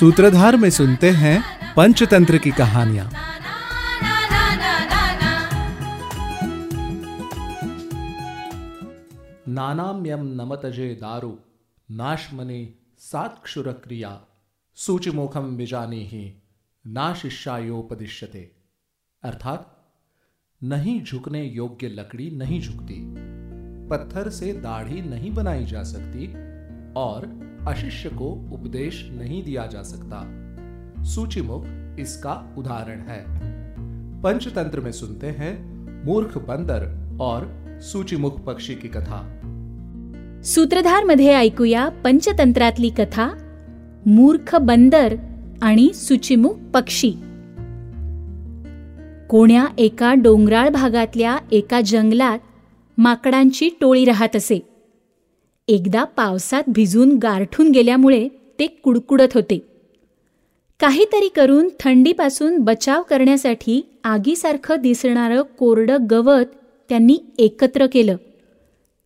सूत्रधार में सुनते हैं पंचतंत्र की कहानियाँ। नानाम्यम नमतजे दारु, नाशमने सात्क्षुर क्रिया सूचिमुखम विजानी ही ना शिष्यायोपदिश्यते अर्थात, नहीं झुकने योग्य लकड़ी नहीं झुकती, पत्थर से दाढ़ी नहीं बनाई जा सकती और अशिष्य को उपदेश नहीं दिया जा सकता। सूचिमुख इसका उदाहरण है। पंचतंत्र में सुनते हैं मूर्ख बंदर और सूचिमुख पक्षी की कथा। सूत्रधारमध्ये ऐकूया पंचतंत्रातली कथा मूर्ख बंदर आणि सूचीमुख पक्षी. कोण्या एका डोंगराळ भागातल्या एका जंगलात माकडांची टोळी राहत असे. एकदा पावसात भिजून गारठून गेल्यामुळे ते कुडकुडत होते. काहीतरी करून थंडीपासून बचाव करण्यासाठी आगीसारखं दिसणारं कोरडं गवत त्यांनी एकत्र केलं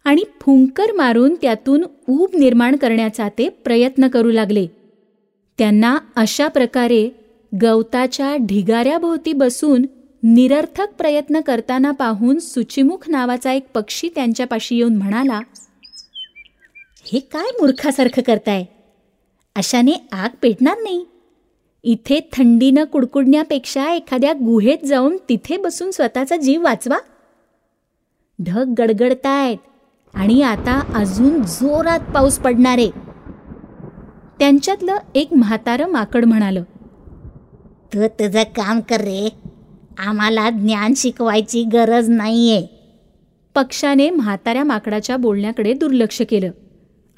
आणि फुंकर मारून त्यातून ऊब निर्माण करण्याचा ते प्रयत्न करू लागले. त्यांना अशा प्रकारे गवताच्या ढिगाऱ्याभोवती बसून निरर्थक प्रयत्न करताना पाहून सुचिमुख नावाचा एक पक्षी त्यांच्यापाशी येऊन म्हणाला हे काय मूर्खासारखं करताय? अशाने आग पेटणार नाही. इथे थंडीनं कुडकुडण्यापेक्षा एखाद्या गुहेत जाऊन तिथे बसून स्वतःचा जीव वाचवा. ढग गडगडतायत आणि आता अजून जोरात पाऊस पडणार. आहे त्यांच्यातलं एक म्हातारं माकड म्हणालं तू तुझं काम कर रे. आम्हाला ज्ञान शिकवायची गरज नाहीये. पक्षाने म्हाताऱ्या माकडाच्या बोलण्याकडे दुर्लक्ष केलं.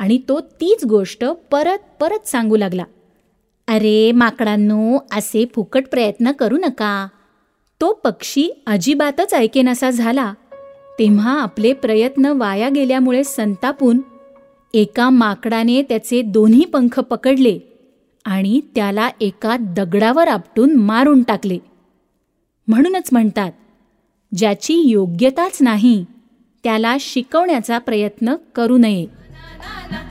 आणि तो तीच गोष्ट परत परत सांगू लागला. अरे माकडांनो असे फुकट प्रयत्न करू नका. तो पक्षी अजिबातच ऐकेनासा झाला. तेव्हा आपले प्रयत्न वाया गेल्यामुळे संतापून एका माकडाने त्याचे दोन्ही पंख पकडले आणि त्याला एका दगडावर आपटून मारून टाकले. म्हणूनच म्हणतात ज्याची योग्यताच नाही त्याला शिकवण्याचा प्रयत्न करू नये. na.